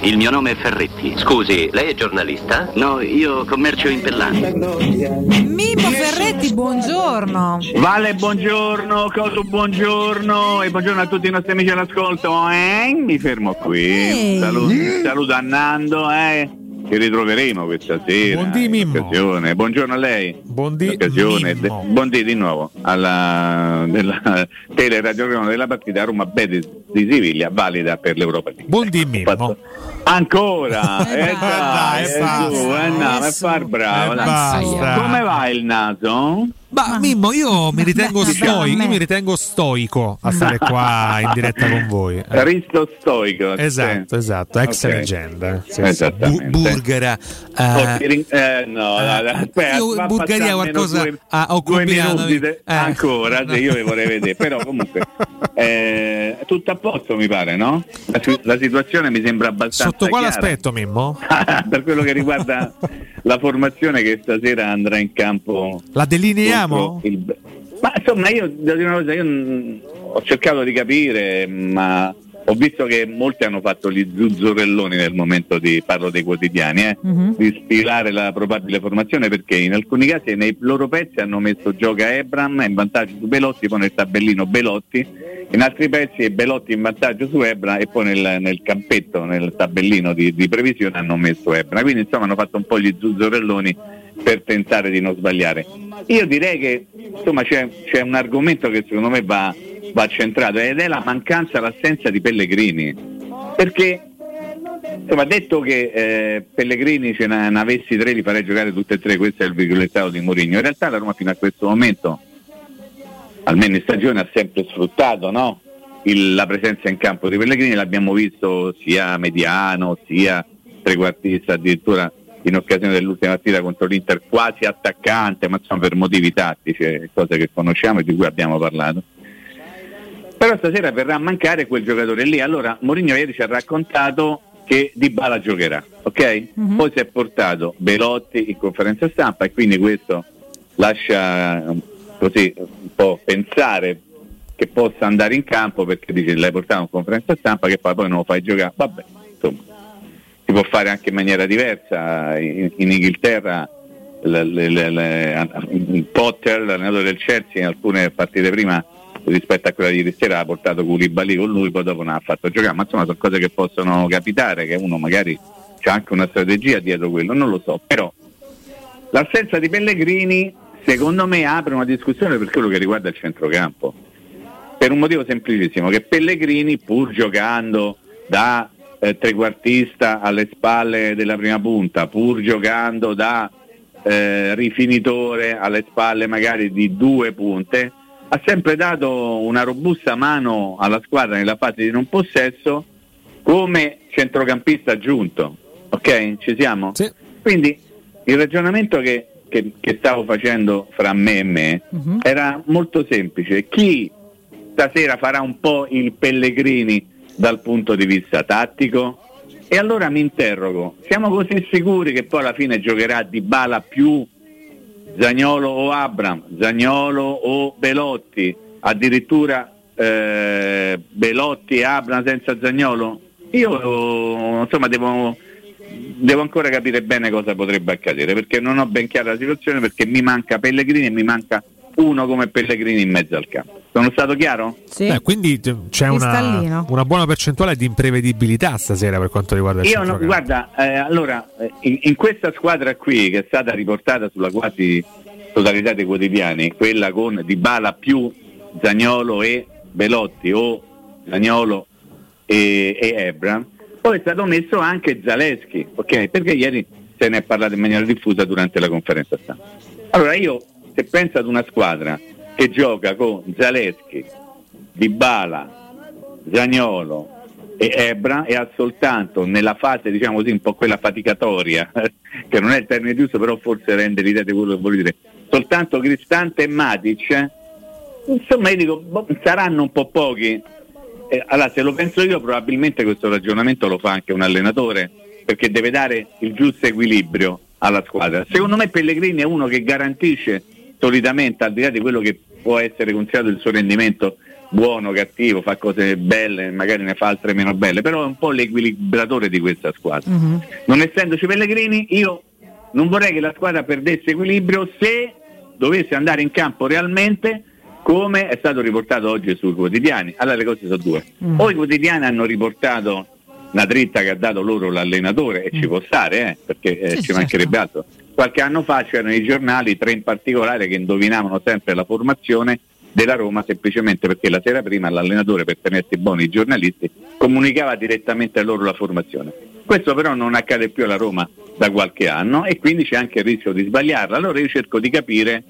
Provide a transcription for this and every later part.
Il mio nome è Ferretti. Scusi, lei è giornalista? No, io commercio in Pellani. Mimmo Ferretti, buongiorno. Vale, buongiorno, Coso, buongiorno e buongiorno a tutti i nostri amici all'ascolto. Eh? Mi fermo qui. Saluto, saluto a Nando, eh. Ci ritroveremo questa sera. Buondì, in Mimmo. Buongiorno a lei. Buondì, In occasione. Mimmo. De- di nuovo alla della teleradiogramma della partita Roma Betis di Siviglia, valida per l'Europa League. Buondì Mimmo. Fatto- Ancora, Eh, eh, dai, eh, basta. su, eh, no, ma far bravo. Eh, dai. basta. Come va il naso? Ma Mimmo, io mi ritengo vabbè. io mi ritengo stoico a stare qua in diretta con voi. Eh. Risto stoico. Esatto, sì. esatto, ex Ok. leggenda. Sì. Bu- Burgera. eh, Oh, ti rin- eh, no, eh, dai, dai, aspetta, io fa passare qualcosa due, de- Eh. ancora, sì, io le vorrei vedere, però comunque eh, tutto a posto mi pare, no? La, la situazione mi sembra abbastanza Sotto quale chiara. aspetto, Mimmo? per quello che riguarda la formazione che stasera andrà in campo La delineiamo? il- Ma insomma, io devo dire una cosa, io ho cercato di capire, ma ho visto che molti hanno fatto gli zuzzurelloni nel momento di parlo dei quotidiani, eh, Mhm. di stilare la probabile formazione perché in alcuni casi nei loro pezzi hanno messo gioca Ebram in vantaggio su Belotti, poi nel tabellino Belotti, in altri pezzi è Belotti in vantaggio su Ebram e poi nel, nel campetto, nel tabellino di, di previsione hanno messo Ebram. Quindi insomma hanno fatto un po' gli zuzzurelloni per tentare di non sbagliare. Io direi che insomma c'è, c'è un argomento che secondo me va, va centrato ed è la mancanza, l'assenza di Pellegrini. Perché insomma detto che eh, Pellegrini ce ne, ne avessi tre li farei giocare tutte e tre, questo è il virgolettato di Mourinho. In realtà la Roma fino a questo momento, almeno in stagione, ha sempre sfruttato no? Il- la presenza in campo di Pellegrini, l'abbiamo visto sia mediano, sia trequartista, addirittura in occasione dell'ultima partita contro l'Inter quasi attaccante, ma insomma per motivi tattici, eh, cose che conosciamo e di cui abbiamo parlato. Però stasera verrà a mancare quel giocatore lì. Allora Mourinho ieri ci ha raccontato che Di Bala giocherà, ok? Mhm. Poi si è portato Belotti in conferenza stampa e quindi questo lascia eh, così un po' pensare che possa andare in campo perché dice l'hai portato in conferenza stampa che poi, poi non lo fai giocare. Vabbè, insomma, si può fare anche in maniera diversa. In, in Inghilterra le- le- le- Potter, l'allenatore del Chelsea, in alcune partite prima rispetto a quella di ieri sera ha portato Koulibaly con lui, poi dopo non ha fatto giocare, ma insomma sono cose che possono capitare, che uno magari c'ha anche una strategia dietro quello, non lo so, però l'assenza di Pellegrini secondo me apre una discussione per quello che riguarda il centrocampo, per un motivo semplicissimo, che Pellegrini pur giocando da eh, trequartista alle spalle della prima punta, pur giocando da eh, rifinitore alle spalle magari di due punte, ha sempre dato una robusta mano alla squadra nella fase di non possesso come centrocampista aggiunto. Ok? Ci siamo? Sì. Quindi il ragionamento che, che- che stavo facendo fra me e me Mhm. era molto semplice. Chi stasera farà un po' il Pellegrini dal punto di vista tattico? E allora mi interrogo, siamo così sicuri che poi alla fine giocherà Di Bala più Zagnolo o Abram, Zagnolo o Belotti, addirittura eh, Belotti e Abram senza Zagnolo? Io insomma devo, devo ancora capire bene cosa potrebbe accadere perché non ho ben chiara la situazione perché mi manca Pellegrini e mi manca uno come Pellegrini in mezzo al campo. Sono stato chiaro? Sì. Beh, quindi c'è una, una buona percentuale di imprevedibilità stasera per quanto riguarda il Io no, guarda, eh, allora eh, in, in questa squadra qui che è stata riportata sulla quasi totalità dei quotidiani, quella con Dybala più Zagnolo e Belotti o Zagnolo e, e Ebram, poi è stato messo anche Zaleschi, ok? Perché ieri se ne è parlato in maniera diffusa durante la conferenza stampa. Allora io se penso ad una squadra che gioca con Zaleschi, Dybala, Zagnolo e Ebra e ha soltanto nella fase diciamo così un po' quella faticatoria che non è il termine giusto però forse rende l'idea di quello che voglio dire. Soltanto Cristante e Matic insomma io dico boh, saranno un po' pochi. Eh, allora se lo penso io probabilmente questo ragionamento lo fa anche un allenatore perché deve dare il giusto equilibrio alla squadra. Secondo me Pellegrini è uno che garantisce solitamente al di là di quello che può essere considerato il suo rendimento buono, cattivo, fa cose belle, magari ne fa altre meno belle, però è un po' l'equilibratore di questa squadra. Mhm. Non essendoci Pellegrini, io non vorrei che la squadra perdesse equilibrio se dovesse andare in campo realmente come è stato riportato oggi sui quotidiani. Allora le cose sono due. Mm. O i quotidiani hanno riportato una dritta che ha dato loro l'allenatore e ci può stare, eh, perché eh, Sì, ci certo. mancherebbe altro. Qualche anno fa c'erano i giornali, tre in particolare, che indovinavano sempre la formazione della Roma semplicemente perché la sera prima l'allenatore, per tenersi buoni i giornalisti, comunicava direttamente a loro la formazione. Questo però non accade più alla Roma da qualche anno e quindi c'è anche il rischio di sbagliarla. Allora io cerco di capire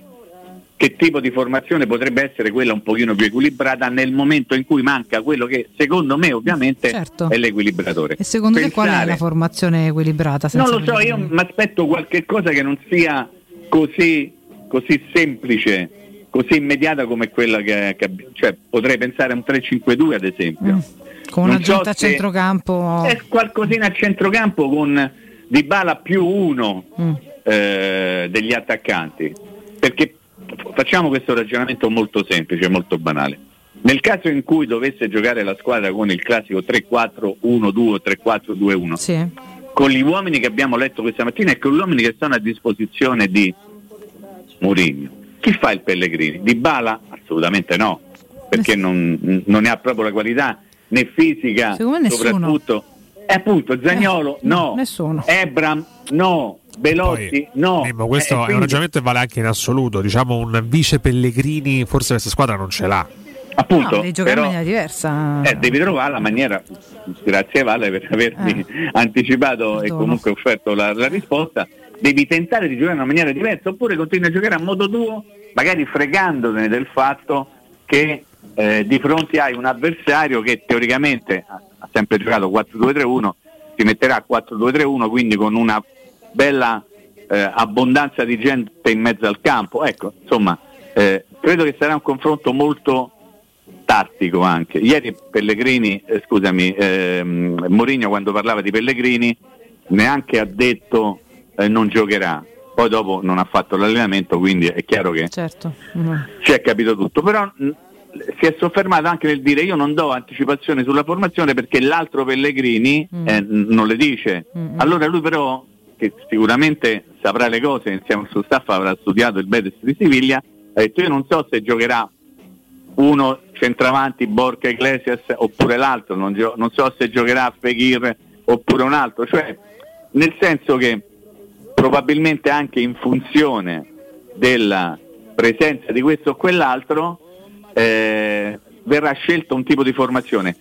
che tipo di formazione potrebbe essere quella un pochino più equilibrata nel momento in cui manca quello che secondo me ovviamente Certo. è l'equilibratore. E secondo te qual è Pensare- la formazione equilibrata? non lo so, io mi aspetto qualche cosa che non sia così, così semplice, così immediata come quella che, che cioè potrei pensare a un 3-5-2 ad esempio. Mm. Con una so a centrocampo. È qualcosina a centrocampo con Dybala più uno Mm. eh, degli attaccanti. Perché facciamo questo ragionamento molto semplice, molto banale. Nel caso in cui dovesse giocare la squadra con il classico 3-4-1-2, 3-4-2-1, Sì. con gli uomini che abbiamo letto questa mattina e con gli uomini che sono a disposizione di Mourinho. Chi fa il Pellegrini? Di Bala? Assolutamente no, perché non, non ne ha proprio la qualità né fisica, soprattutto. E appunto Zagnolo Eh, no, nessuno. Ebram no, Belotti Poi, no. Mimmo, questo Eh, è un quindi, ragionamento che vale anche in assoluto. Diciamo un vice Pellegrini, forse questa squadra non ce l'ha. Appunto, no, devi giocare però- in maniera diversa. Eh, devi trovare la maniera, grazie Valle per avermi Eh. anticipato e Perdono. comunque offerto la, la risposta, devi tentare di giocare in una maniera diversa oppure continui a giocare a modo tuo, magari fregandone del fatto che eh, di fronte hai un avversario che teoricamente ha sempre giocato 4-2-3-1, si metterà a 4-2-3-1, quindi con una bella eh, abbondanza di gente in mezzo al campo. Ecco, insomma, eh, credo che sarà un confronto molto tattico anche. Ieri Pellegrini, eh, scusami, ehm, Mourinho quando parlava di Pellegrini neanche ha detto eh, non giocherà. Poi dopo non ha fatto l'allenamento, quindi è chiaro che Certo. Si è capito tutto. Però mh, si è soffermato anche nel dire io non do anticipazione sulla formazione perché l'altro Pellegrini Mm. eh, non le dice. Mm. Allora lui però, che sicuramente saprà le cose insieme al suo staff, avrà studiato il Betis di Siviglia, ha detto io non so se giocherà uno centravanti Borca Iglesias oppure l'altro, non, gio- non so se giocherà Fekir oppure un altro, cioè nel senso che probabilmente anche in funzione della presenza di questo o quell'altro eh, verrà scelto un tipo di formazione.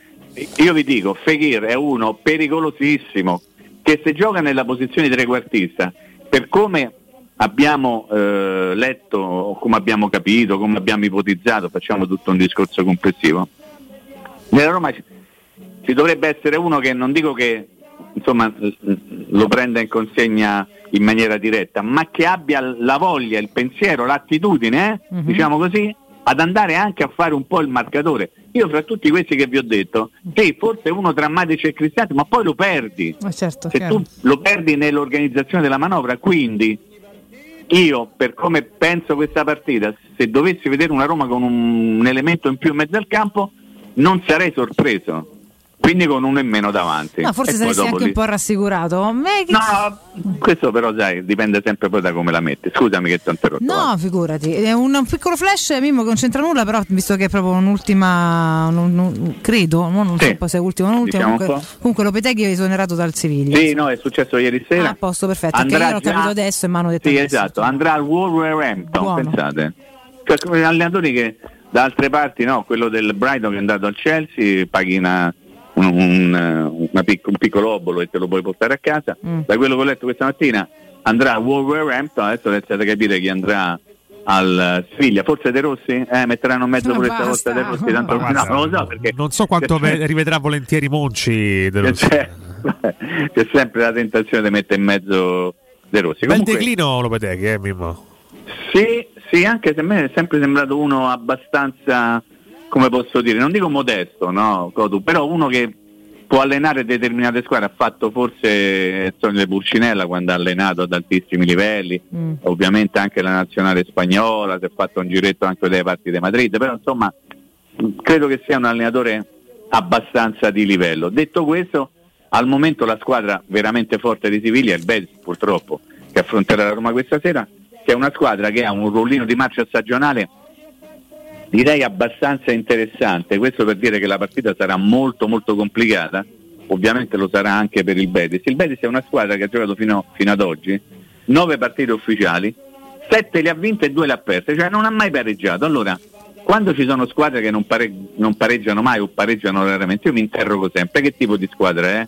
Io vi dico, Fekir è uno pericolosissimo che se gioca nella posizione di trequartista, per come abbiamo eh, letto, o come abbiamo capito, come abbiamo ipotizzato, facciamo tutto un discorso complessivo, nella Roma ci, dovrebbe essere uno che non dico che insomma, lo prenda in consegna in maniera diretta, ma che abbia la voglia, il pensiero, l'attitudine, eh, Mhm. diciamo così, ad andare anche a fare un po' il marcatore. Io fra tutti questi che vi ho detto, sì, forse uno tra Matic e Cristiano, ma poi lo perdi Eh, certo, se chiaro. tu lo perdi nell'organizzazione della manovra, quindi io per come penso questa partita, se dovessi vedere una Roma con un, un elemento in più in mezzo al campo, non sarei sorpreso. Quindi con uno in meno davanti. No, forse saresti anche lì- un po' rassicurato. No, questo però sai, dipende sempre poi da come la metti. Scusami che ti ho interrotto. No, guarda. figurati, è un, un piccolo flash Mimmo che non c'entra nulla, però visto che è proprio un'ultima, un- un- credo, no, non Sì. so se è ultima o non ultima, Diciamo un comunque, comunque Lopeteghi è esonerato dal Siviglia. Sì, no, è successo ieri sera. Ah, a posto, perfetto, perché Andrà io l'ho già- capito adesso e hanno detto Sì, adesso. esatto, andrà al Wolverhampton, Buono. pensate. Cioè, come allenatori che da altre parti, no, quello del Brighton che è andato al Chelsea, paghi una- un, una pic- un piccolo obolo e te lo puoi portare a casa. Mm. Da quello che ho letto questa mattina andrà al Wolverhampton, adesso iniziate a capire chi andrà al Siviglia, forse De Rossi? Eh, metteranno in mezzo Ma pure questa volta De Rossi, tanto no, guarda, non lo so perché non so quanto c'è- ve- rivedrà volentieri Monci. De c'è, Rossi. c'è sempre la tentazione di mettere in mezzo De Rossi. Bel Comunque- declino Lopeteghi, eh, Mimmo. Sì, sì, anche se a me è sempre sembrato uno abbastanza, come posso dire, non dico modesto, no, Cotu, però uno che può allenare determinate squadre, ha fatto forse il sogno di Pulcinella quando ha allenato ad altissimi livelli, Mm. ovviamente anche la nazionale spagnola, si è fatto un giretto anche dalle parti di Madrid, però insomma credo che sia un allenatore abbastanza di livello. Detto questo, al momento la squadra veramente forte di Siviglia è il Betis purtroppo, che affronterà la Roma questa sera, che è una squadra che ha un rollino di marcia stagionale direi abbastanza interessante, questo per dire che la partita sarà molto molto complicata, ovviamente lo sarà anche per il Betis. Il Betis è una squadra che ha giocato fino, fino ad oggi, nove partite ufficiali, sette le ha vinte e due le ha perse, cioè non ha mai pareggiato. Allora, quando ci sono squadre che non, pare- non pareggiano mai o pareggiano raramente, io mi interrogo sempre che tipo di squadra è.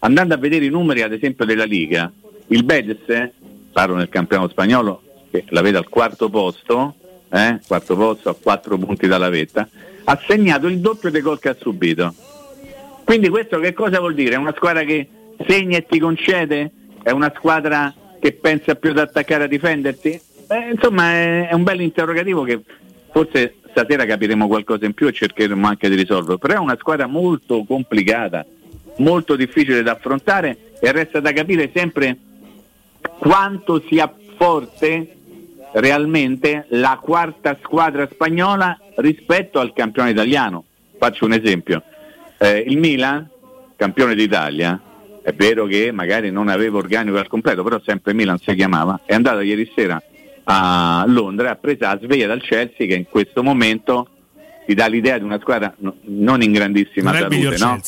Andando a vedere i numeri ad esempio della Liga, il Betis, parlo nel campionato spagnolo, che la vede al quarto posto, eh, quarto posto a quattro punti dalla vetta, ha segnato il doppio dei gol che ha subito. Quindi questo che cosa vuol dire? È una squadra che segna e ti concede? È una squadra che pensa più ad attaccare a difenderti? Beh, insomma è, è un bel interrogativo che forse stasera capiremo qualcosa in più e cercheremo anche di risolverlo, però è una squadra molto complicata, molto difficile da affrontare e resta da capire sempre quanto sia forte realmente la quarta squadra spagnola rispetto al campione italiano. Faccio un esempio, eh, il Milan, campione d'Italia, è vero che magari non aveva organico al completo, però sempre Milan si chiamava, è andato ieri sera a Londra ha preso la sveglia dal Chelsea che in questo momento ti dà l'idea di una squadra no, non in grandissima non salute, no?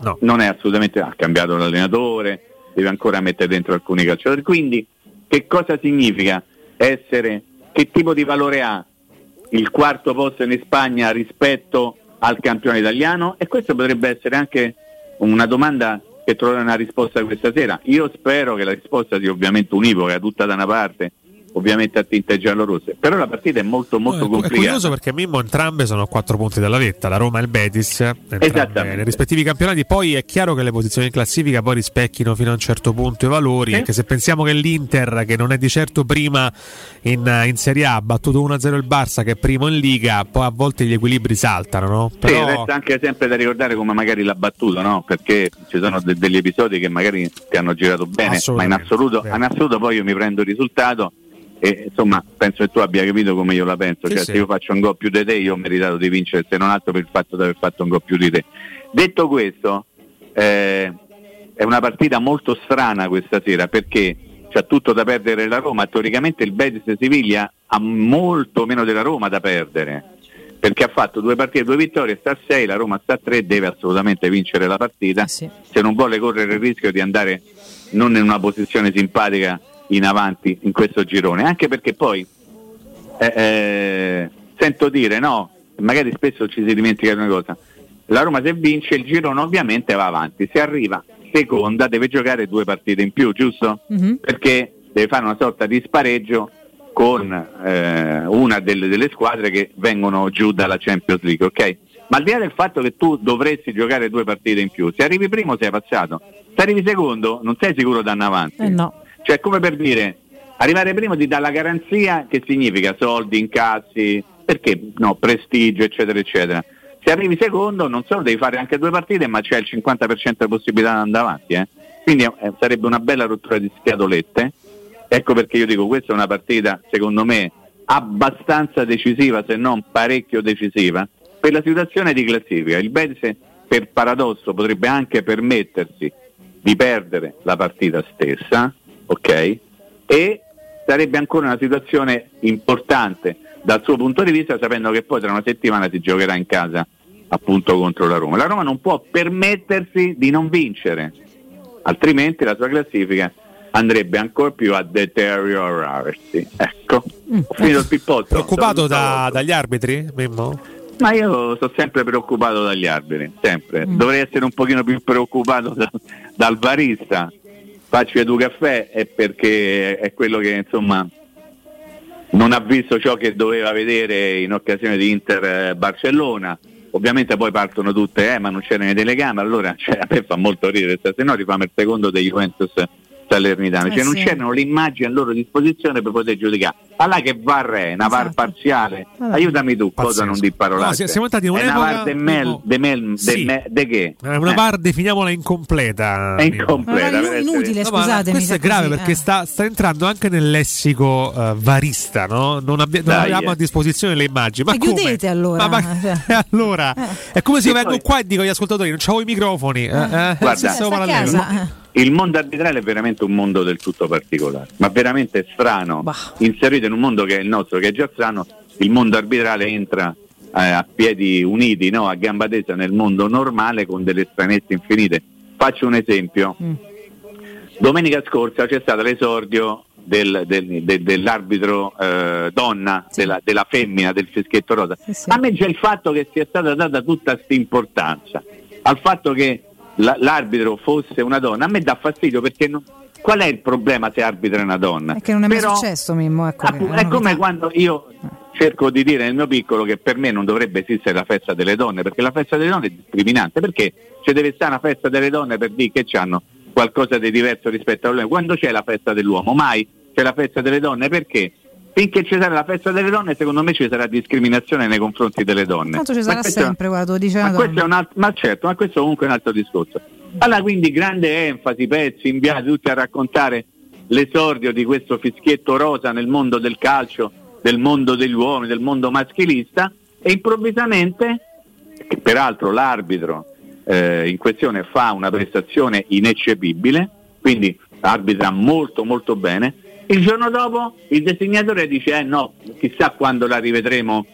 no? Non è assolutamente, ha cambiato l'allenatore, deve ancora mettere dentro alcuni calciatori. Quindi che cosa significa essere, che tipo di valore ha il quarto posto in Spagna rispetto al campione italiano? E questa potrebbe essere anche una domanda che troverà una risposta questa sera. Io spero che la risposta sia ovviamente univoca, tutta da una parte, ovviamente a tinte giallo-rosse. Però la partita è molto molto no, complicata. È curioso perché Mimmo entrambe sono a 4 punti dalla vetta, la Roma e il Betis, nei rispettivi campionati. Poi è chiaro che le posizioni in classifica poi rispecchino fino a un certo punto i valori, Sì. anche se pensiamo che l'Inter, che non è di certo prima in, in Serie A, ha battuto 1-0 il Barça che è primo in Liga, poi a volte gli equilibri saltano, no? Sì, Però... resta anche sempre da ricordare come magari l'ha battuto, no? Perché ci sono de- degli episodi che magari ti hanno girato bene, ma in assoluto, in assoluto poi io mi prendo il risultato e insomma penso che tu abbia capito come io la penso, Sì, cioè sì. se io faccio un gol più di te io ho meritato di vincere, se non altro per il fatto di aver fatto un gol più di te. Detto questo, eh, è una partita molto strana questa sera perché c'ha tutto da perdere la Roma, teoricamente il Betis Siviglia ha molto meno della Roma da perdere perché ha fatto due partite, due vittorie, sta a 6, la Roma sta a 3, deve assolutamente vincere la partita Eh sì. se non vuole correre il rischio di andare non in una posizione simpatica in avanti in questo girone, anche perché poi eh, eh, sento dire, no, magari spesso ci si dimentica di una cosa, la Roma se vince il girone ovviamente va avanti, se arriva seconda deve giocare due partite in più, giusto? Mhm. Perché deve fare una sorta di spareggio con eh, una delle, delle squadre che vengono giù dalla Champions League, ok? Ma al di là del fatto che tu dovresti giocare due partite in più, se arrivi primo sei passato, se arrivi secondo non sei sicuro da andare avanti. Eh no. Cioè, come per dire, arrivare primo ti dà la garanzia che significa soldi, incassi, perché no, prestigio, eccetera, eccetera. Se arrivi secondo, non solo devi fare anche due partite, ma c'è il 50% di possibilità di andare avanti. eh. Quindi eh, sarebbe una bella rottura di scatolette. Ecco perché io dico, questa è una partita, secondo me, abbastanza decisiva, se non parecchio decisiva, per la situazione di classifica. Il Betis, per paradosso, potrebbe anche permettersi di perdere la partita stessa, ok? E sarebbe ancora una situazione importante dal suo punto di vista, sapendo che poi tra una settimana si giocherà in casa appunto contro la Roma. La Roma non può permettersi di non vincere, altrimenti la sua classifica andrebbe ancora più a deteriorarsi. Ecco, ho finito il pippotto. Preoccupato da- dagli arbitri, Mimmo? Ma io sono sempre preoccupato dagli arbitri, sempre. Dovrei essere un pochino più preoccupato da- dal barista. Faccio due caffè è perché è quello che insomma non ha visto ciò che doveva vedere in occasione di Inter-Barcellona. Ovviamente poi partono tutte, eh, ma non c'erano le telecamere, allora cioè, a me fa molto ridere, se no rifamo il secondo dei Juventus Salernitano, cioè eh non sì. c'erano le immagini a loro disposizione per poter giudicare. Allora che VAR è? Una esatto. VAR parziale? Allora. Aiutami tu, Pazzesco. cosa non di parolacce. No, siamo stati in un'epoca... È una VAR de, mel, de, mel, sì. de, de che? È una eh. VAR, definiamola incompleta. È incompleta. È inutile, no, scusatemi. Questo è grave così, perché eh. sta, sta, entrando anche nel lessico uh, varista, no? Non, abbi- non abbiamo a disposizione le immagini. Ma, ma chiudete allora. Ma, ma, cioè. allora eh. è come se io vengo qua e dico agli ascoltatori: non c'ho i microfoni. Eh, eh, Guarda, il mondo arbitrale è veramente un mondo del tutto particolare, ma veramente strano. Bah. Inserito in un mondo che è il nostro, che è già strano, il mondo arbitrale entra eh, a piedi uniti, no? a gamba tesa nel mondo normale con delle stranezze infinite. Faccio un esempio. Mm. Domenica scorsa c'è stato l'esordio del, del, del, dell'arbitro eh, donna, sì. della, della, femmina del fischietto rosa. Sì, sì. A me già il fatto che sia stata data tutta questa importanza, al fatto che l'arbitro fosse una donna, a me dà fastidio perché non, qual è il problema se arbitra una donna? È che non è Però, mai successo, Mimmo. Ecco appunto, è come quando io cerco di dire nel mio piccolo che per me non dovrebbe esistere la festa delle donne, perché la festa delle donne è discriminante, perché ci deve stare una festa delle donne per dire che hanno qualcosa di diverso rispetto all'uomo. Quando c'è la festa dell'uomo? Mai c'è la festa delle donne, perché? Finché ci sarà la festa delle donne, secondo me ci sarà discriminazione nei confronti delle donne. Tanto ci sarà sempre, guarda, dice ma, questo è un altro, ma certo, ma questo comunque è un altro discorso. Allora quindi grande enfasi, pezzi inviati tutti a raccontare l'esordio di questo fischietto rosa nel mondo del calcio, del mondo degli uomini, del mondo maschilista e improvvisamente, che peraltro l'arbitro eh, in questione fa una prestazione ineccepibile, quindi arbitra molto molto bene, il giorno dopo il designatore dice eh no, chissà quando la rivedremo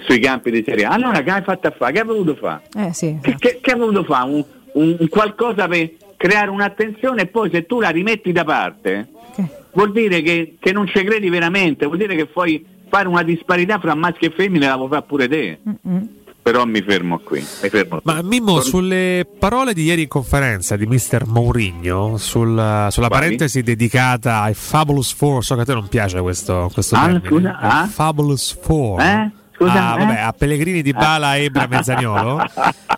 sui campi di Serie A. Allora che hai fatto a fare? Che hai voluto fare? Eh, sì, che, che, che, hai voluto fare? Un, un, qualcosa per creare un'attenzione e poi se tu la rimetti da parte okay. vuol dire che, che, non ci credi veramente, vuol dire che puoi fare una disparità fra maschi e femmine la puoi fare pure te. Mm-hmm però mi fermo qui. Mi fermo Ma Mimmo, sulle parole di ieri in conferenza di Mister Mourinho, sul, sulla Quali? parentesi dedicata ai Fabulous Four, so che a te non piace questo, questo ah. Scusa, ah? Fabulous Four. Eh? Scusa, ah, eh? vabbè, a Pellegrini di Bala e Ebra Mezzagnolo.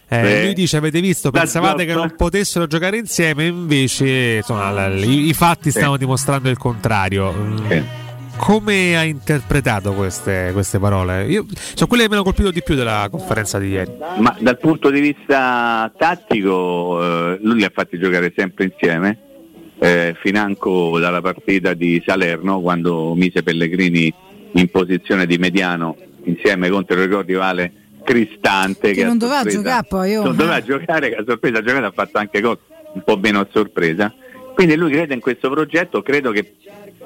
Eh, lui dice: Avete visto, pensavate che non potessero giocare insieme, invece insomma, i, i, fatti stanno dimostrando il contrario. Sì come ha interpretato queste, queste parole? Io, sono quelle che mi hanno colpito di più della conferenza di ieri. Ma dal punto di vista tattico, eh, lui li ha fatti giocare sempre insieme. Eh, financo dalla partita di Salerno quando mise Pellegrini in posizione di mediano insieme contro il ricordi Vale Cristante che, che non doveva giocare poi oh. non doveva giocare che a sorpresa ha giocato ha fatto anche cose un po' meno a sorpresa quindi lui crede in questo progetto credo che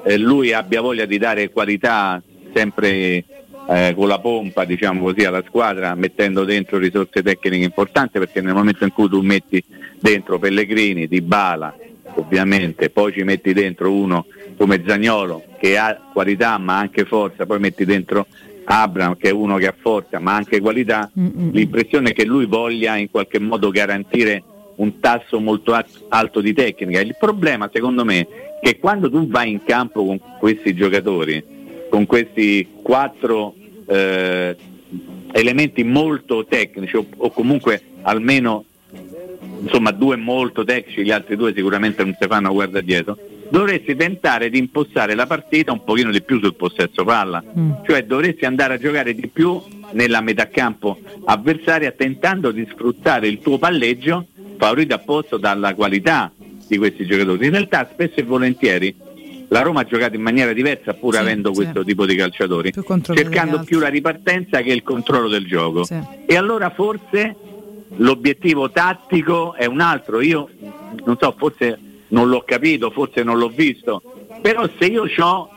eh, lui abbia voglia di dare qualità sempre eh, con la pompa diciamo così, alla squadra mettendo dentro risorse tecniche importanti perché nel momento in cui tu metti dentro Pellegrini, Di Bala ovviamente, poi ci metti dentro uno come Zagnolo che ha qualità ma anche forza, poi metti dentro Abram che è uno che ha forza ma anche qualità, Mm-mm. l'impressione è che lui voglia in qualche modo garantire un tasso molto alto di tecnica. Il problema secondo me che quando tu vai in campo con questi giocatori, con questi quattro eh, elementi molto tecnici o, o, comunque almeno insomma due molto tecnici, gli altri due sicuramente non si fanno guarda dietro, dovresti tentare di impostare la partita un pochino di più sul possesso palla, mm. cioè dovresti andare a giocare di più nella metà campo avversaria tentando di sfruttare il tuo palleggio favorito apposta dalla qualità di questi giocatori. In realtà spesso e volentieri la Roma ha giocato in maniera diversa pur sì, avendo sì. questo tipo di calciatori, più cercando più la ripartenza che il controllo del gioco. Sì. E allora forse l'obiettivo tattico è un altro. Io non so, forse non l'ho capito, forse non l'ho visto, però se io ho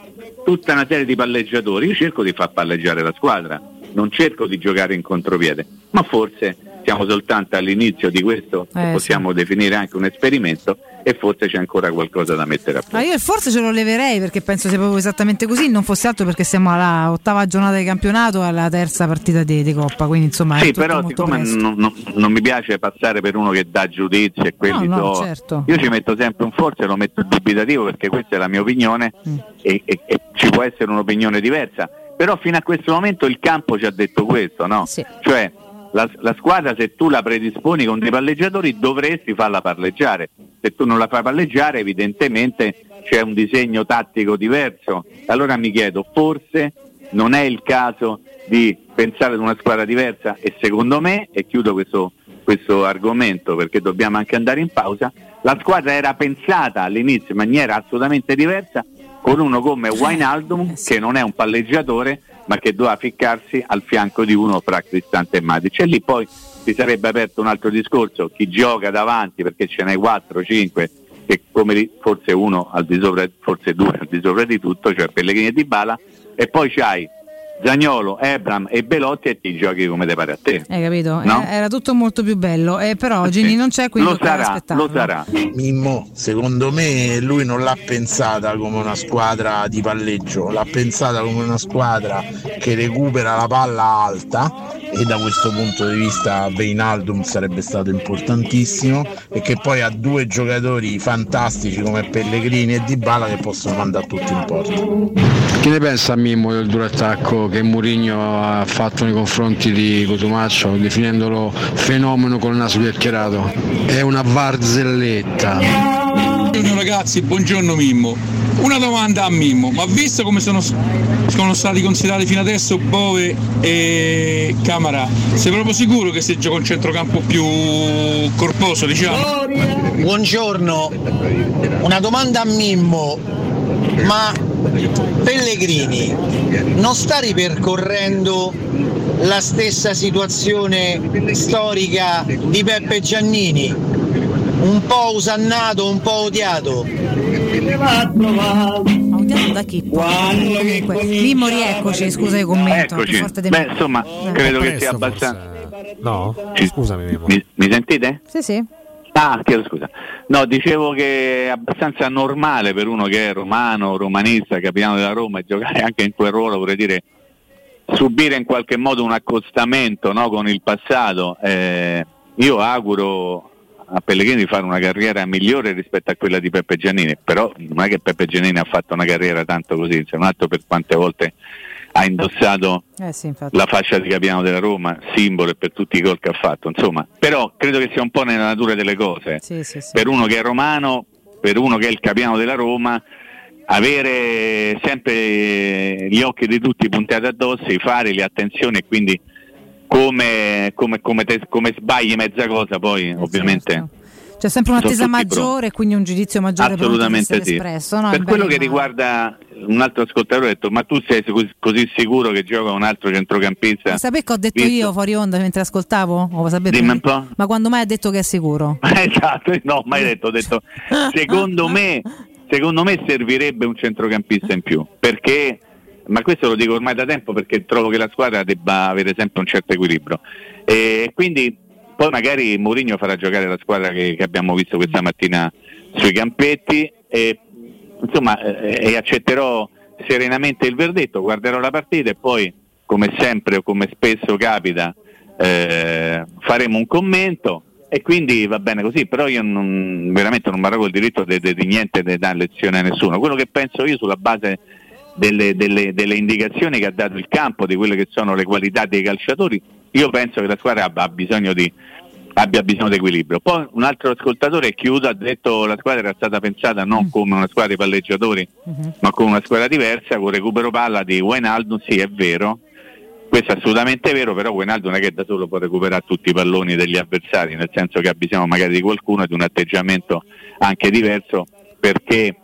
tutta una serie di palleggiatori, io cerco di far palleggiare la squadra, non cerco di giocare in contropiede, ma forse siamo soltanto all'inizio di questo, eh, possiamo sì. definire anche un esperimento e forse c'è ancora qualcosa da mettere a posto. Ma io forse ce lo leverei perché penso sia proprio esattamente così, non fosse altro perché siamo alla ottava giornata di campionato e alla terza partita di, di Coppa, quindi insomma... Sì, però siccome non, non, non, mi piace passare per uno che dà giudizio e quelli no, no, so, certo. io ci metto sempre un forse, lo metto dubitativo perché questa è la mia opinione mm. e, e, e ci può essere un'opinione diversa, però fino a questo momento il campo ci ha detto questo, no? Sì. Cioè la, la, squadra se tu la predisponi con dei palleggiatori dovresti farla palleggiare. Se tu non la fai palleggiare evidentemente c'è un disegno tattico diverso. Allora mi chiedo, forse non è il caso di pensare ad una squadra diversa e secondo me, e chiudo questo, questo argomento perché dobbiamo anche andare in pausa, la squadra era pensata all'inizio in maniera assolutamente diversa con uno come Wijnaldum che non è un palleggiatore ma che doveva ficcarsi al fianco di uno fra Cristante e Matic. E lì poi si sarebbe aperto un altro discorso chi gioca davanti perché ce n'hai 4, 5 e come forse uno al di sopra, forse due al di sopra di tutto cioè Pellegrini e Di Bala e poi c'hai Zagnolo, Ebram e Belotti e ti giochi come te pare a te. Hai capito? No? Era tutto molto più bello, eh, però Gini non c'è quindi lo sarà, lo sarà. Mimmo, secondo me lui non l'ha pensata come una squadra di palleggio, l'ha pensata come una squadra che recupera la palla alta e da questo punto di vista Veinaldum sarebbe stato importantissimo e che poi ha due giocatori fantastici come Pellegrini e Dybala che possono mandare tutti in porta. Che ne pensa Mimmo del duro attacco che Mourinho ha fatto nei confronti di Cotumaccio definendolo fenomeno col naso chiacchierato? È una barzelletta. Buongiorno ragazzi, buongiorno Mimmo. Una domanda a Mimmo, ma visto come sono, sono stati considerati fino adesso Bove e Camara, sei proprio sicuro che si gioca un centrocampo più corposo, diciamo? Buongiorno, una domanda a Mimmo, ma Pellegrini non sta ripercorrendo la stessa situazione storica di Peppe Giannini? Un po' usannato, un po' odiato. Odiato da chi? Comunque, Mimmo rieccoci, scusa il commento. Eccoci. Beh, insomma, eh. credo che sia abbastanza. No? Scusami, Mimmo. Mi, mi sentite? Sì, sì. Ah, chiedo scusa. No, dicevo che è abbastanza normale per uno che è romano, romanista, capitano della Roma e giocare anche in quel ruolo, vorrei dire, subire in qualche modo un accostamento no, con il passato. Eh, io auguro a Pellegrini di fare una carriera migliore rispetto a quella di Peppe Giannini, però non è che Peppe Giannini ha fatto una carriera tanto così, se non altro per quante volte ha indossato eh sì, la fascia di capitano della Roma, simbolo per tutti i gol che ha fatto, insomma, però credo che sia un po' nella natura delle cose, sì, sì, per uno che è romano, per uno che è il capitano della Roma, avere sempre gli occhi di tutti puntati addosso, i fari, le attenzioni e quindi come, come, come, te, come sbagli mezza cosa poi eh, ovviamente c'è sempre un'attesa maggiore e quindi un giudizio maggiore assolutamente sì. espresso, no? per quello che riguarda un altro ascoltatore ha detto ma tu sei così sicuro che gioca un altro centrocampista ma sapete che ho detto Visto? io fuori onda mentre ascoltavo? O Dimmi un po'. ma quando mai ha detto che è sicuro? esatto no mai detto ho detto secondo me secondo me servirebbe un centrocampista in più perché ma questo lo dico ormai da tempo perché trovo che la squadra debba avere sempre un certo equilibrio. E quindi poi magari Mourinho farà giocare la squadra che, che abbiamo visto questa mattina sui campetti e, insomma, eh, e accetterò serenamente il verdetto, guarderò la partita e poi come sempre o come spesso capita eh, faremo un commento e quindi va bene così, però io non, veramente non mi arrogo il diritto di niente di dare lezione a nessuno. Quello che penso io sulla base delle, delle, delle, indicazioni che ha dato il campo di quelle che sono le qualità dei calciatori, io penso che la squadra abbia bisogno di, abbia bisogno di equilibrio. Poi un altro ascoltatore chiuso ha detto che la squadra era stata pensata non mm. come una squadra di palleggiatori, uh-huh. ma come una squadra diversa, con recupero palla di Wijnaldum, sì è vero, questo è assolutamente vero, però Wijnaldum non è che da solo può recuperare tutti i palloni degli avversari, nel senso che ha bisogno magari di qualcuno e di un atteggiamento anche diverso perché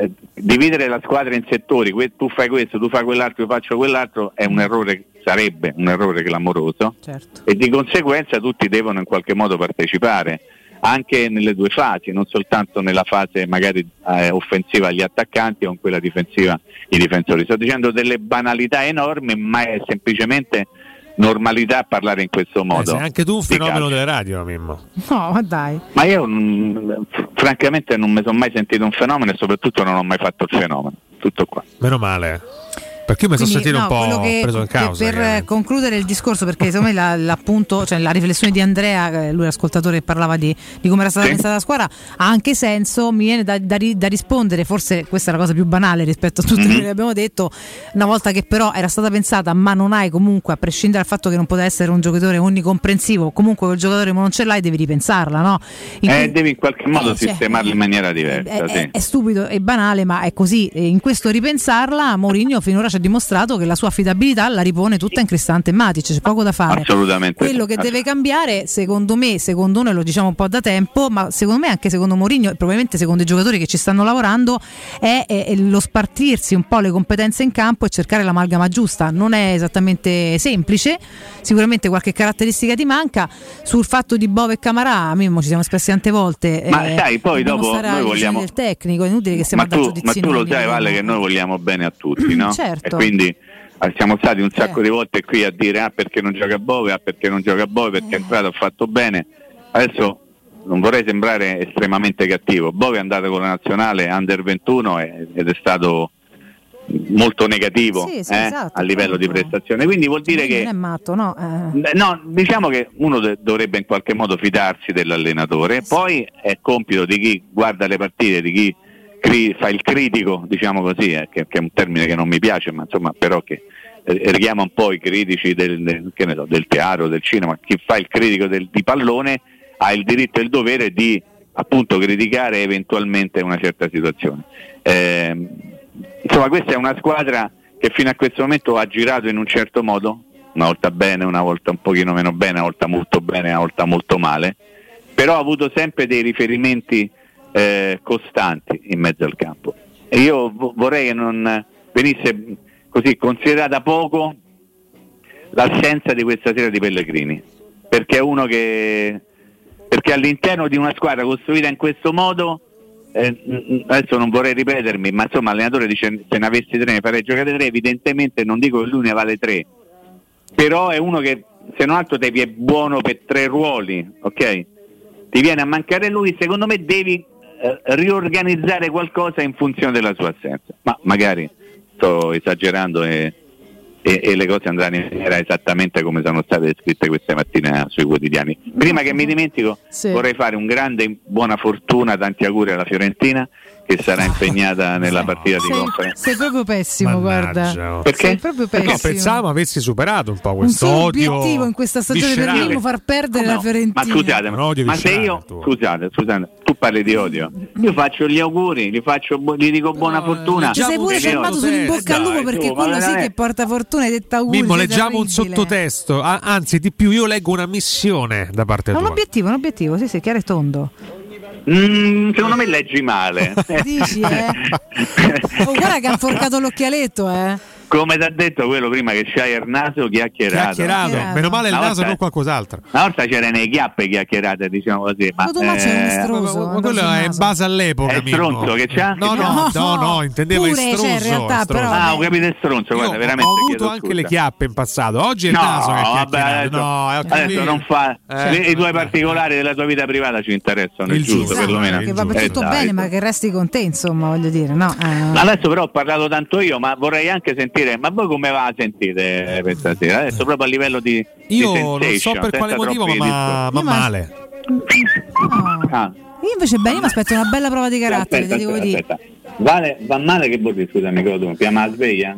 eh, dividere la squadra in settori, que- tu fai questo, tu fai quell'altro, io faccio quell'altro, è un errore, sarebbe un errore clamoroso certo. e di conseguenza tutti devono in qualche modo partecipare anche nelle due fasi, non soltanto nella fase magari eh, offensiva agli attaccanti o in quella difensiva i difensori. Sto dicendo delle banalità enormi, ma è semplicemente normalità parlare in questo modo. Eh, sei anche tu un fenomeno delle radio, Mimmo. No, ma dai. Ma io mh, francamente non mi sono mai sentito un fenomeno e soprattutto non ho mai fatto il fenomeno. Tutto qua. Meno male. Perché io mi sono sentito no, un po' che- preso in causa. Per che- concludere il discorso, perché secondo me la, l'appunto, cioè la riflessione di Andrea, eh, lui l'ascoltatore che parlava di, di come era stata Sì. pensata la squadra, ha anche senso. Mi viene da, da da rispondere, forse questa è la cosa più banale rispetto a tutto Mhm. quello che abbiamo detto. Una volta che però era stata pensata, ma non hai comunque, a prescindere dal fatto che non poteva essere un giocatore onnicomprensivo, comunque quel giocatore non ce l'hai, devi ripensarla, no? In Eh, cui- devi in qualche modo Eh, cioè, sistemarlo in maniera diversa. è, sì. è- è stupido e banale, ma è così. E in questo ripensarla, Mourinho finora ci ha dimostrato che la sua affidabilità la ripone tutta in Cristante e Matic, c'è poco da fare. Assolutamente. Quello che deve cambiare, secondo me, secondo noi lo diciamo un po' da tempo, ma secondo me anche secondo Mourinho e probabilmente secondo i giocatori che ci stanno lavorando, è, è- è lo spartirsi un po' le competenze in campo e cercare l'amalgama giusta. Non è esattamente semplice, sicuramente qualche caratteristica ti manca. Sul fatto di Bove e Camarà, Mimmo, ci siamo espressi tante volte. Ma eh, sai, poi dopo noi vogliamo- del tecnico, è inutile che stiamo ma tu, ma tu lo sai, Vale, che noi vogliamo bene a tutti, no? Certo. E quindi eh, siamo stati un sacco di volte qui a dire ah perché non gioca Bove, ah perché non gioca Bove, perché è entrato ha fatto bene. Adesso non vorrei sembrare estremamente cattivo. Bove è andato con la nazionale under 21 e- ed è stato molto negativo Sì, sì, eh, esatto, a livello di appunto. prestazione. Quindi vuol dire Mourinho che non è matto, no? Eh. No, diciamo che uno dovrebbe in qualche modo fidarsi dell'allenatore, poi è compito di chi guarda le partite, di chi cri- fa il critico, diciamo così, eh, che, che è un termine che non mi piace, ma insomma però che eh, richiama un po' i critici del, del- so, del teatro, del cinema, chi fa il critico del- di pallone ha il diritto e il dovere di appunto criticare eventualmente una certa situazione. Ehm, insomma questa è una squadra che fino a questo momento ha girato in un certo modo, una volta bene, una volta un pochino meno bene, una volta molto bene, una volta molto male, però ha avuto sempre dei riferimenti eh, costanti in mezzo al campo. E io vo- vorrei che non venisse così considerata poco l'assenza di questa sera di Pellegrini, perché è uno che perché all'interno di una squadra costruita in questo modo eh, adesso non vorrei ripetermi, ma insomma l'allenatore dice se ne avessi tre ne farei giocare tre, evidentemente non dico che lui ne vale tre, però è uno che se non altro ti è buono per tre ruoli, ok? Ti viene a mancare lui, secondo me devi riorganizzare qualcosa in funzione della sua assenza, ma magari sto esagerando e, e- e le cose andranno in maniera esattamente come sono state scritte queste mattine sui quotidiani. Prima che mi dimentico, Sì. vorrei fare un grande buona fortuna, tanti auguri alla Fiorentina che sarà impegnata nella partita di conferenza. sei proprio pessimo, Mannaggia. guarda. Perché? Sei proprio pessimo. No, pensavamo avessi superato un po' un questo solo odio. obiettivo in questa stagione per. Mimmo far perdere No, la Fiorentina. Ma scusate, Un odio ma se io tu. scusate, scusate, tu parli di odio. Io faccio gli auguri, gli, faccio, gli dico buona fortuna. Ci sei pure fermato io- su in bocca al lupo perché tu, quello sì veramente- che porta fortuna hai detto auguri. Mimmo, leggiamo un sottotesto. Anzi, di più, io leggo una missione da parte È un tua. obiettivo, un obiettivo, sì, sì, chiaro e tondo. Mm, secondo me leggi male. Dici, eh? Oh, guarda che ha inforcato l'occhialetto, eh. Come ti ha detto quello prima che c'hai il naso chiacchierato. Chiacchierato. Meno male il Una naso, volta- non qualcos'altro. Una volta c'erano le chiappe chiacchierate, diciamo così. Ma, Ma eh, estroso. Ma quello è in base all'epoca. È Mimmo. stronzo che c'ha? No, no, no, no, intendeva Pure, cioè, in realtà, estroso. però- Ah, ho capito è stronzo, guarda, veramente ho avuto anche scusa. le chiappe in passato. Oggi è il No, naso che vabbè, adesso, No, adesso non fa Eh, i tuoi vabbè. particolari della tua vita privata ci interessano, è Il giusto perlomeno. che va per tutto Eh, bene, ma che resti con te, insomma, voglio dire, no? eh. Adesso però ho parlato tanto io, ma vorrei anche sentire, ma voi come va a sentire questa sera? Adesso proprio a livello di di Io non so per quale motivo, ma, ma male. No. Ah, Io invece bene, io mi aspetto una bella prova di carattere, aspetta, ti devo aspetta, dire. aspetta. Vale, va male che vuol dire, scusami, cosa? Chiama la sveglia?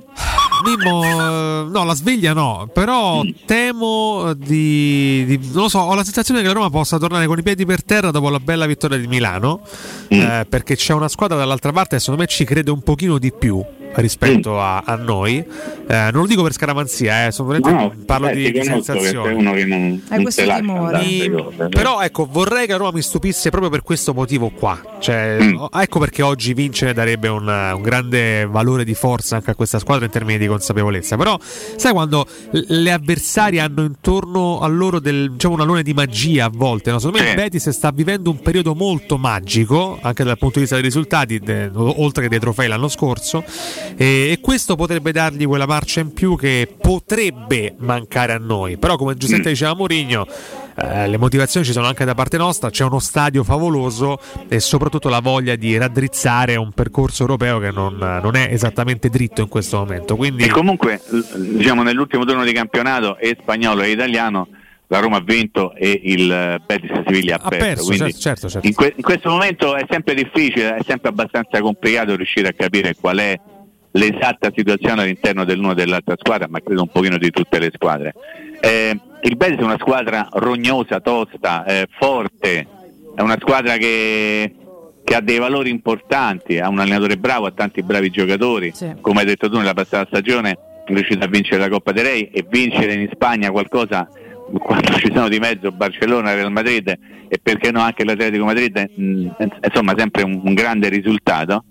Mimmo, no, la sveglia no, però Mm. temo di, di- Non lo so, ho la sensazione che la Roma possa tornare con i piedi per terra dopo la bella vittoria di Milano, Mm. eh, perché c'è una squadra dall'altra parte e secondo me ci crede un pochino di più rispetto Mm. a, a noi. Eh, non lo dico per scaramanzia, eh, sono veramente- parlo beh, di, sensazioni. uno che non, Hai non questo timore. cose. però ecco, vorrei che la Roma mi stupisse proprio per questo motivo qua. Cioè, Mm. ecco perché oggi vincere darebbe un, un grande valore di forza anche a questa squadra in termini di consapevolezza. Però, sai quando le avversarie hanno intorno a loro del, diciamo, un alone di magia a volte? No? Secondo me il Betis sta vivendo un periodo molto magico, anche dal punto di vista dei risultati, de- oltre che dei trofei l'anno scorso. E, e questo potrebbe dargli quella marcia in più che potrebbe mancare a noi. Però, come giustamente Mm. diceva Mourinho, eh, le motivazioni ci sono anche da parte nostra, c'è uno stadio favoloso e soprattutto la voglia di raddrizzare un percorso europeo che non, non è esattamente dritto in questo momento. Quindi... E comunque diciamo, nell'ultimo turno di campionato e spagnolo e italiano la Roma ha vinto e il Betis Siviglia ha, ha perso. perso certo, certo, certo. In, que- in, questo momento è sempre difficile, è sempre abbastanza complicato riuscire a capire qual è l'esatta situazione all'interno dell'una e dell'altra squadra, ma credo un pochino di tutte le squadre. Eh, il Betis è una squadra rognosa, tosta, eh, forte, è una squadra che, che, ha dei valori importanti, ha un allenatore bravo, ha tanti bravi giocatori, sì. come hai detto tu nella passata stagione è riuscito a vincere la Coppa dei Re e vincere in Spagna qualcosa quando ci sono di mezzo Barcellona, Real Madrid e perché no anche l'Atletico Madrid, mh, insomma sempre un, un grande risultato.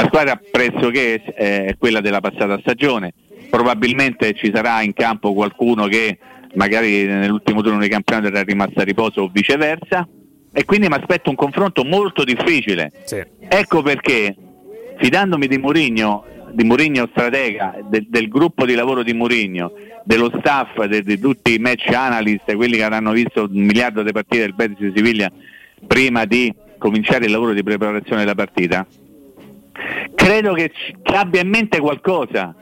La squadra pressoché è quella della passata stagione, probabilmente ci sarà in campo qualcuno che magari nell'ultimo turno di campionato era rimasto a riposo o viceversa e quindi mi aspetto un confronto molto difficile. Sì. Ecco perché fidandomi di Mourinho, di Mourinho stratega, de, del gruppo di lavoro di Mourinho, dello staff, de, di tutti i match analyst, quelli che avranno visto un miliardo di partite del Betis di Siviglia prima di cominciare il lavoro di preparazione della partita, credo che, che abbia in mente qualcosa.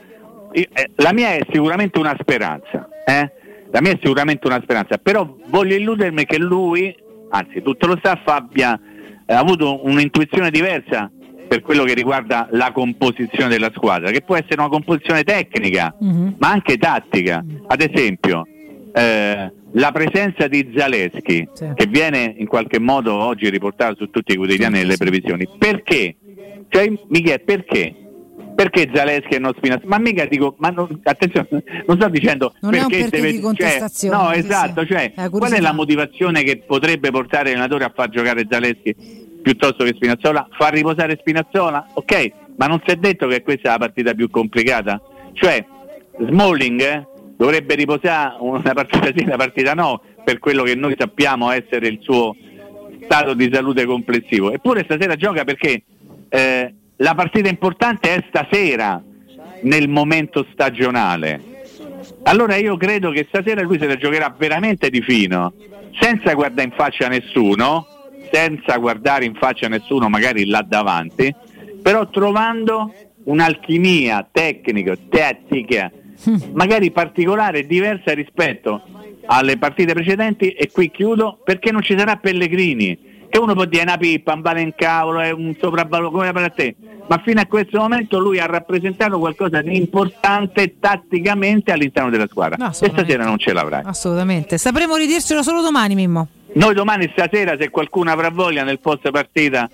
Eh, la mia è sicuramente una speranza, eh? la mia è sicuramente una speranza, però voglio illudermi che lui, anzi tutto lo staff abbia eh, avuto un'intuizione diversa per quello che riguarda la composizione della squadra, che può essere una composizione tecnica, mm-hmm. ma anche tattica. Ad esempio, eh, la presenza di Zaleschi, sì. che viene in qualche modo oggi riportata su tutti i quotidiani sì. previsioni, perché? Cioè, Michele, perché? Perché Zaleschi e non Spinazzola? Ma mica dico, ma non, attenzione, non sto dicendo non perché, perché deve, di contestazione. Cioè, no, esatto, cioè, qual è la motivazione che potrebbe portare l'allenatore a far giocare Zaleschi piuttosto che Spinazzola? Far riposare Spinazzola? Ok, ma non si è detto che questa è la partita più complicata? Cioè, Smalling eh, dovrebbe riposare una partita sì, una partita no, per quello che noi sappiamo essere il suo stato di salute complessivo. Eppure stasera gioca perché eh, la partita importante è stasera nel momento stagionale. Allora io credo che stasera lui se la giocherà veramente di fino, senza guardare in faccia a nessuno, senza guardare in faccia a nessuno magari là davanti, però trovando un'alchimia tecnica, tattica, magari particolare, diversa rispetto alle partite precedenti. E qui chiudo perché non ci sarà Pellegrini che uno può dire una pippa, un vale in cavolo, è un sopravvalore come per te, ma fino a questo momento lui ha rappresentato qualcosa di importante tatticamente all'interno della squadra no, e stasera non ce l'avrai. Assolutamente, sapremo ridircelo solo domani Mimmo. Noi domani stasera se qualcuno avrà voglia nel post partita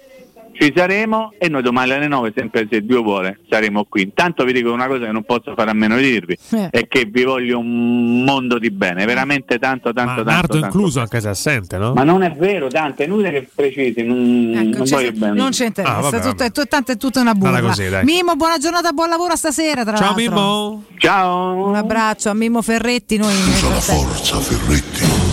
ci saremo e noi domani alle 9, sempre se Dio vuole, saremo qui. Intanto vi dico una cosa che non posso fare a meno di dirvi, eh. è che vi voglio un mondo di bene, veramente tanto, tanto, Ma tanto. tanto, incluso anche se assente, no? Ma non è vero, tanto, è inutile che precisi, non, ecco, non voglio bene. Non c'è interessa, ah, vabbè, tutto, È, tanto è tutta una buona. Mimmo, buona giornata, buon lavoro stasera, tra Ciao l'altro. Mimmo! Ciao! Un abbraccio a Mimmo Ferretti, noi... La forza Ferretti